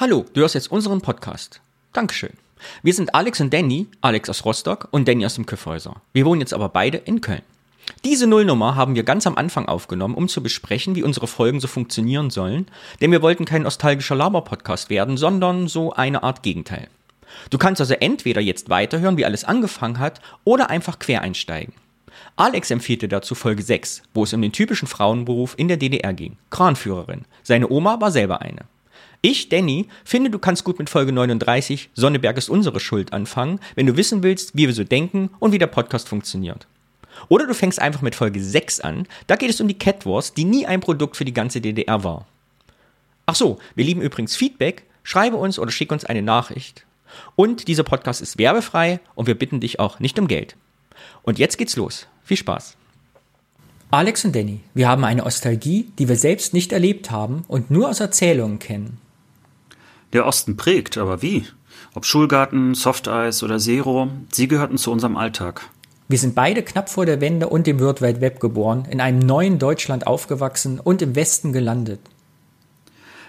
Hallo, du hörst jetzt unseren Podcast. Dankeschön. Wir sind Alex und Danny, Alex aus Rostock und Danny aus dem Küffhäuser. Wir wohnen jetzt aber beide in Köln. Diese Nullnummer haben wir ganz am Anfang aufgenommen, um zu besprechen, wie unsere Folgen so funktionieren sollen, denn wir wollten kein nostalgischer Laber-Podcast werden, sondern so eine Art Gegenteil. Du kannst also entweder jetzt weiterhören, wie alles angefangen hat, oder einfach quer einsteigen. Alex empfiehlt dir dazu Folge 6, wo es um den typischen Frauenberuf in der DDR ging. Kranführerin. Seine Oma war selber eine. Ich, Danny, finde, du kannst gut mit Folge 39 Sonneberg ist unsere Schuld anfangen, wenn du wissen willst, wie wir so denken und wie der Podcast funktioniert. Oder du fängst einfach mit Folge 6 an, da geht es um die Cat Wars, die nie ein Produkt für die ganze DDR war. Ach so, wir lieben übrigens Feedback, schreibe uns oder schick uns eine Nachricht. Und dieser Podcast ist werbefrei und wir bitten dich auch nicht um Geld. Und jetzt geht's los. Viel Spaß. Alex und Danny, wir haben eine Nostalgie, die wir selbst nicht erlebt haben und nur aus Erzählungen kennen. Der Osten prägt, aber wie? Ob Schulgarten, Softeis oder Zero, sie gehörten zu unserem Alltag. Wir sind beide knapp vor der Wende und dem World Wide Web geboren, in einem neuen Deutschland aufgewachsen und im Westen gelandet.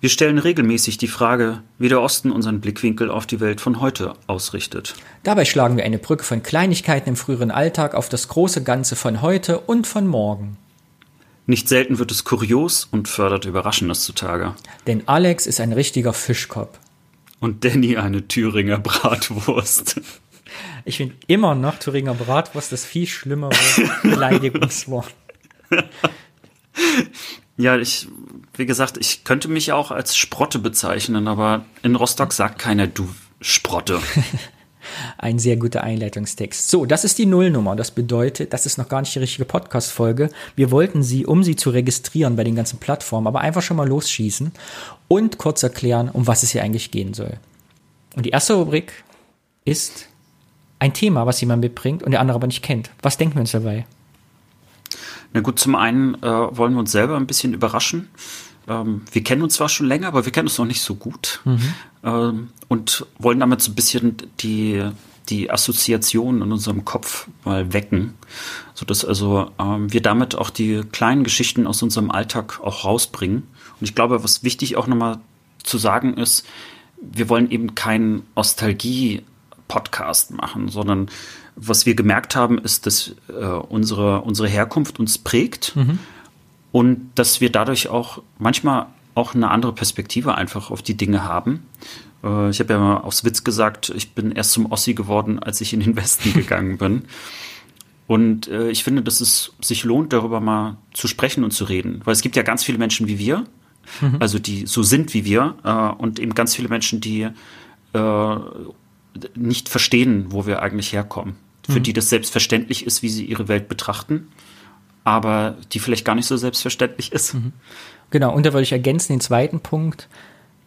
Wir stellen regelmäßig die Frage, wie der Osten unseren Blickwinkel auf die Welt von heute ausrichtet. Dabei schlagen wir eine Brücke von Kleinigkeiten im früheren Alltag auf das große Ganze von heute und von morgen. Nicht selten wird es kurios und fördert Überraschendes zutage. Denn Alex ist ein richtiger Fischkopf. Und Danny eine Thüringer Bratwurst. Ich finde immer noch Thüringer Bratwurst das viel schlimmere Beleidigungswort. Ja, ich, wie gesagt, ich könnte mich auch als Sprotte bezeichnen, aber in Rostock sagt keiner du Sprotte. Ein sehr guter Einleitungstext. So, das ist die Nullnummer. Das bedeutet, das ist noch gar nicht die richtige Podcast-Folge. Wir wollten sie, um sie zu registrieren bei den ganzen Plattformen, aber einfach schon mal losschießen und kurz erklären, um was es hier eigentlich gehen soll. Und die erste Rubrik ist ein Thema, was jemand mitbringt und der andere aber nicht kennt. Was denken wir uns dabei? Na gut, zum einen äh, wollen wir uns selber ein bisschen überraschen. Ähm, wir kennen uns zwar schon länger, aber wir kennen uns noch nicht so gut. Mhm. Ähm, und wollen damit so ein bisschen die, die Assoziationen in unserem Kopf mal wecken, sodass also ähm, wir damit auch die kleinen Geschichten aus unserem Alltag auch rausbringen. Und ich glaube, was wichtig auch nochmal zu sagen ist, wir wollen eben keinen Nostalgie Podcast machen, sondern was wir gemerkt haben, ist, dass äh, unsere, unsere Herkunft uns prägt mhm. Und dass wir dadurch auch manchmal auch eine andere Perspektive einfach auf die Dinge haben. Äh, ich habe ja mal aus Witz gesagt, ich bin erst zum Ossi geworden, als ich in den Westen gegangen bin. Und äh, ich finde, dass es sich lohnt, darüber mal zu sprechen und zu reden. Weil es gibt ja ganz viele Menschen wie wir, mhm. also die so sind wie wir, äh, und eben ganz viele Menschen, die nicht verstehen, wo wir eigentlich herkommen. Für mhm. die das selbstverständlich ist, wie sie ihre Welt betrachten, aber die vielleicht gar nicht so selbstverständlich ist. Mhm. Genau, und da würde ich ergänzen den zweiten Punkt,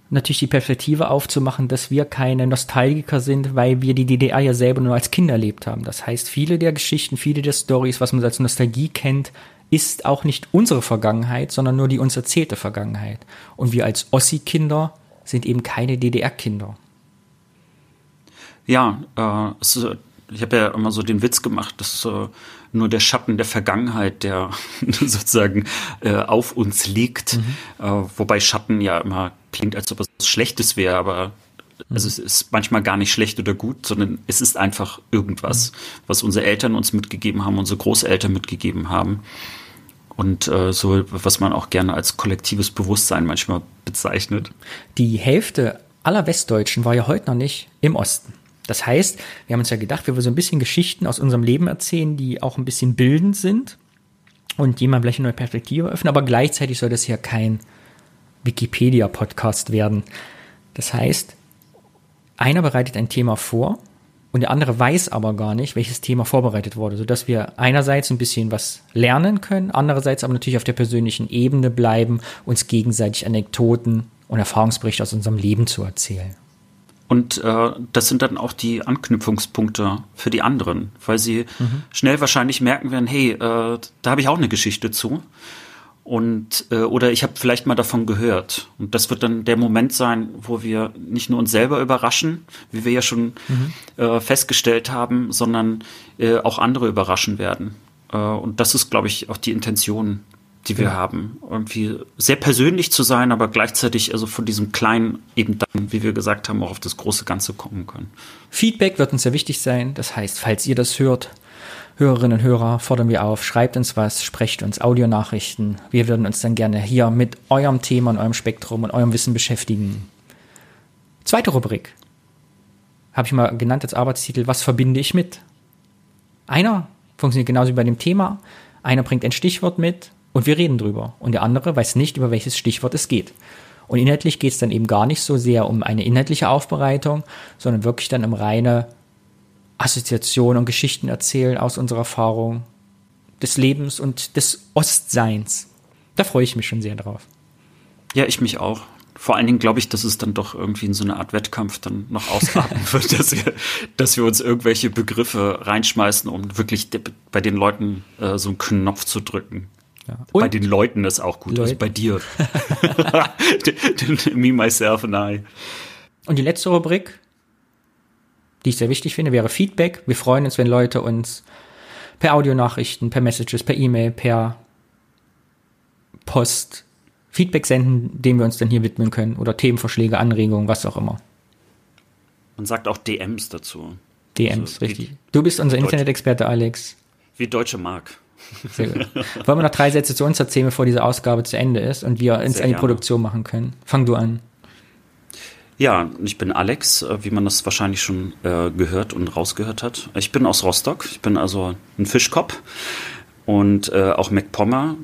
natürlich die Perspektive aufzumachen, dass wir keine Nostalgiker sind, weil wir die DDR ja selber nur als Kinder erlebt haben. Das heißt, viele der Geschichten, viele der Stories, was man als Nostalgie kennt, ist auch nicht unsere Vergangenheit, sondern nur die uns erzählte Vergangenheit. Und wir als Ossi-Kinder sind eben keine DDR-Kinder. Ja, äh, es, ich habe ja immer so den Witz gemacht, dass äh, nur der Schatten der Vergangenheit, der sozusagen äh, auf uns liegt. Mhm. Äh, wobei Schatten ja immer klingt, als ob es Schlechtes wäre, aber also es ist manchmal gar nicht schlecht oder gut, sondern es ist einfach irgendwas, mhm. was unsere Eltern uns mitgegeben haben, unsere Großeltern mitgegeben haben. Und äh, so, was man auch gerne als kollektives Bewusstsein manchmal bezeichnet. Die Hälfte aller Westdeutschen war ja heute noch nicht im Osten. Das heißt, wir haben uns ja gedacht, wir wollen so ein bisschen Geschichten aus unserem Leben erzählen, die auch ein bisschen bildend sind und jemand vielleicht eine neue Perspektive öffnen, aber gleichzeitig soll das hier kein Wikipedia-Podcast werden. Das heißt, einer bereitet ein Thema vor und der andere weiß aber gar nicht, welches Thema vorbereitet wurde, sodass wir einerseits ein bisschen was lernen können, andererseits aber natürlich auf der persönlichen Ebene bleiben, uns gegenseitig Anekdoten und Erfahrungsberichte aus unserem Leben zu erzählen. Und äh, das sind dann auch die Anknüpfungspunkte für die anderen, weil sie mhm. schnell wahrscheinlich merken werden, hey, äh, da habe ich auch eine Geschichte zu. Und äh, oder ich habe vielleicht mal davon gehört. Und das wird dann der Moment sein, wo wir nicht nur uns selber überraschen, wie wir ja schon mhm. äh, festgestellt haben, sondern äh, auch andere überraschen werden. Äh, und das ist, glaube ich, auch die Intention die wir ja. haben. Irgendwie sehr persönlich zu sein, aber gleichzeitig also von diesem Kleinen eben dann, wie wir gesagt haben, auch auf das große Ganze kommen können. Feedback wird uns sehr wichtig sein. Das heißt, falls ihr das hört, Hörerinnen und Hörer, fordern wir auf, schreibt uns was, sprecht uns Audionachrichten. Wir würden uns dann gerne hier mit eurem Thema und eurem Spektrum und eurem Wissen beschäftigen. Zweite Rubrik. Habe ich mal genannt als Arbeitstitel, was verbinde ich mit? Einer funktioniert genauso wie bei dem Thema. Einer bringt ein Stichwort mit und wir reden drüber. Und der andere weiß nicht, über welches Stichwort es geht. Und inhaltlich geht es dann eben gar nicht so sehr um eine inhaltliche Aufbereitung, sondern wirklich dann um reine Assoziationen und Geschichten erzählen aus unserer Erfahrung des Lebens und des Ostseins. Da freue ich mich schon sehr drauf. Ja, ich mich auch. Vor allen Dingen glaube ich, dass es dann doch irgendwie in so eine Art Wettkampf dann noch ausarten wird, dass wir, dass wir uns irgendwelche Begriffe reinschmeißen, um wirklich bei den Leuten äh, so einen Knopf zu drücken. Ja. bei den Leuten ist auch gut, also bei dir. Me, myself and I. Und die letzte Rubrik, die ich sehr wichtig finde, wäre Feedback. Wir freuen uns, wenn Leute uns per Audionachrichten, per Messages, per E-Mail, per Post Feedback senden, dem wir uns dann hier widmen können. Oder Themenvorschläge, Anregungen, was auch immer. Man sagt auch DMs dazu. DMs, also, richtig. Du bist unser Internet-Experte, Alex. Wie Deutsche Mark. Sehr gut. Wollen wir noch drei Sätze zu uns erzählen, bevor diese Ausgabe zu Ende ist und wir uns an die Produktion machen können? Fang du an. Ja, ich bin Alex, äh, wie man das wahrscheinlich schon äh, gehört und rausgehört hat. Ich bin aus Rostock, ich bin also ein Fischkopf und äh, auch MacPommer,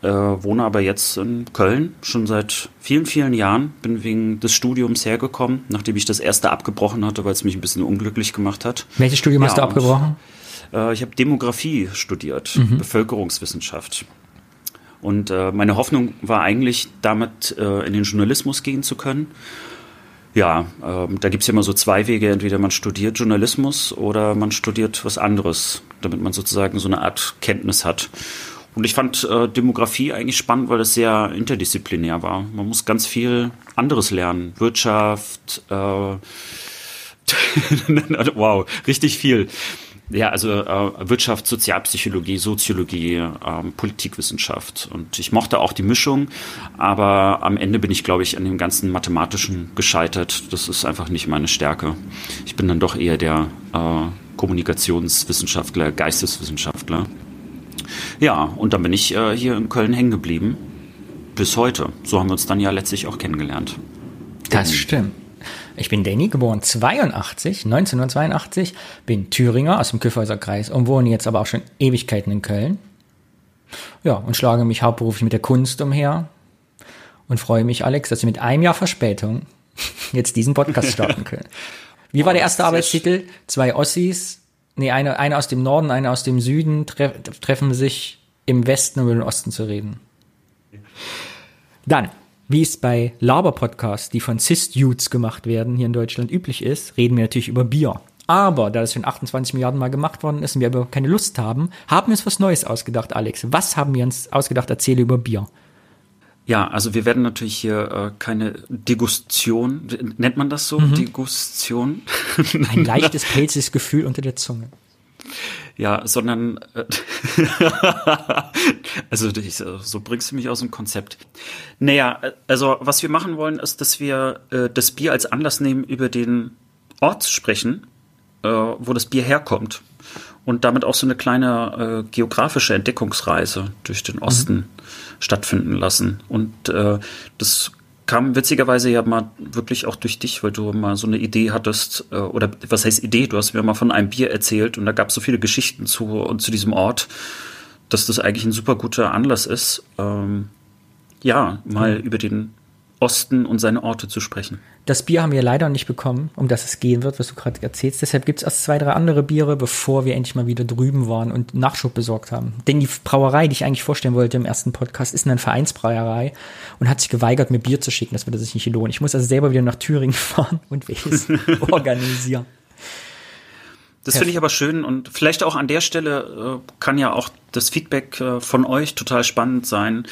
äh, wohne aber jetzt in Köln schon seit vielen, vielen Jahren. Bin wegen des Studiums hergekommen, nachdem ich das erste abgebrochen hatte, weil es mich ein bisschen unglücklich gemacht hat. Welches Studium ja, hast du abgebrochen? Äh, ich habe Demografie studiert, mhm. Bevölkerungswissenschaft. Und äh, meine Hoffnung war eigentlich, damit äh, in den Journalismus gehen zu können. Ja, ähm, da gibt es ja immer so zwei Wege. Entweder man studiert Journalismus oder man studiert was anderes, damit man sozusagen so eine Art Kenntnis hat. Und ich fand äh, Demografie eigentlich spannend, weil es sehr interdisziplinär war. Man muss ganz viel anderes lernen. Wirtschaft, äh, wow, richtig viel. Ja, also äh, Wirtschaft, Sozialpsychologie, Soziologie, ähm, Politikwissenschaft. Und ich mochte auch die Mischung, aber am Ende bin ich, glaube ich, an dem ganzen Mathematischen gescheitert. Das ist einfach nicht meine Stärke. Ich bin dann doch eher der äh, Kommunikationswissenschaftler, Geisteswissenschaftler. Ja, und dann bin ich äh, hier in Köln hängen geblieben. Bis heute. So haben wir uns dann ja letztlich auch kennengelernt. Das stimmt. Ich bin Danny, geboren 82, 1982, bin Thüringer aus dem Kyffhäuser Kreis und wohne jetzt aber auch schon Ewigkeiten in Köln. Ja, und schlage mich hauptberuflich mit der Kunst umher und freue mich, Alex, dass wir mit einem Jahr Verspätung jetzt diesen Podcast starten können. Wie war der erste Arbeitstitel? Zwei Ossis, nee, eine, eine aus dem Norden, eine aus dem Süden treff, treffen sich im Westen, um über den Osten zu reden. Dann, wie es bei Laber-Podcasts, die von Cis-Dudes gemacht werden, hier in Deutschland üblich ist, reden wir natürlich über Bier. Aber da das schon 28 Milliarden Mal gemacht worden ist und wir aber keine Lust haben, haben wir uns was Neues ausgedacht, Alex. Was haben wir uns ausgedacht? Erzähle über Bier. Ja, also wir werden natürlich hier äh, keine Degustion, nennt man das so? Mhm. Degustion? Ein leichtes, pelziges Gefühl unter der Zunge. Ja, sondern äh, also ich, so bringst du mich aus dem Konzept. Naja, also was wir machen wollen, ist, dass wir äh, das Bier als Anlass nehmen, über den Ort zu sprechen, äh, wo das Bier herkommt. Und damit auch so eine kleine äh, geografische Entdeckungsreise durch den Osten mhm. stattfinden lassen. Und äh, das kam witzigerweise ja mal wirklich auch durch dich, weil du mal so eine Idee hattest, äh, oder was heißt Idee? Du hast mir mal von einem Bier erzählt und da gab es so viele Geschichten zu, und zu diesem Ort, dass das eigentlich ein super guter Anlass ist, ähm, ja, mal mhm. über den Osten und seine Orte zu sprechen. Das Bier haben wir leider nicht bekommen, um das es gehen wird, was du gerade erzählst. Deshalb gibt es erst zwei, drei andere Biere, bevor wir endlich mal wieder drüben waren und Nachschub besorgt haben. Denn die Brauerei, die ich eigentlich vorstellen wollte im ersten Podcast, ist eine Vereinsbrauerei und hat sich geweigert, mir Bier zu schicken. Das würde sich nicht lohnen. Ich muss also selber wieder nach Thüringen fahren und welches organisieren. Das finde ich aber schön und vielleicht auch an der Stelle äh, kann ja auch das Feedback äh, von euch total spannend sein,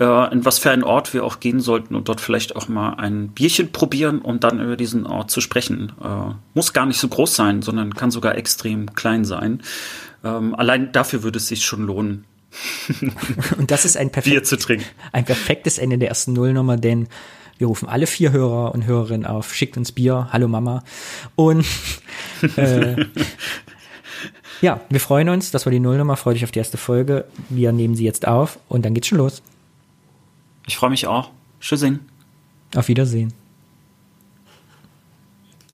äh, in was für einen Ort wir auch gehen sollten und dort vielleicht auch mal ein Bierchen probieren, um dann über diesen Ort zu sprechen. Äh, muss gar nicht so groß sein, sondern kann sogar extrem klein sein. Ähm, allein dafür würde es sich schon lohnen, Und das ist ein, Bier zu trinken. ein perfektes Ende der ersten Nullnummer, denn wir rufen alle vier Hörer und Hörerinnen auf, schickt uns Bier, hallo Mama. Und äh, ja, wir freuen uns, das war die Nullnummer, freut euch auf die erste Folge. Wir nehmen sie jetzt auf und dann geht's schon los. Ich freue mich auch. Tschüssing. Auf Wiedersehen.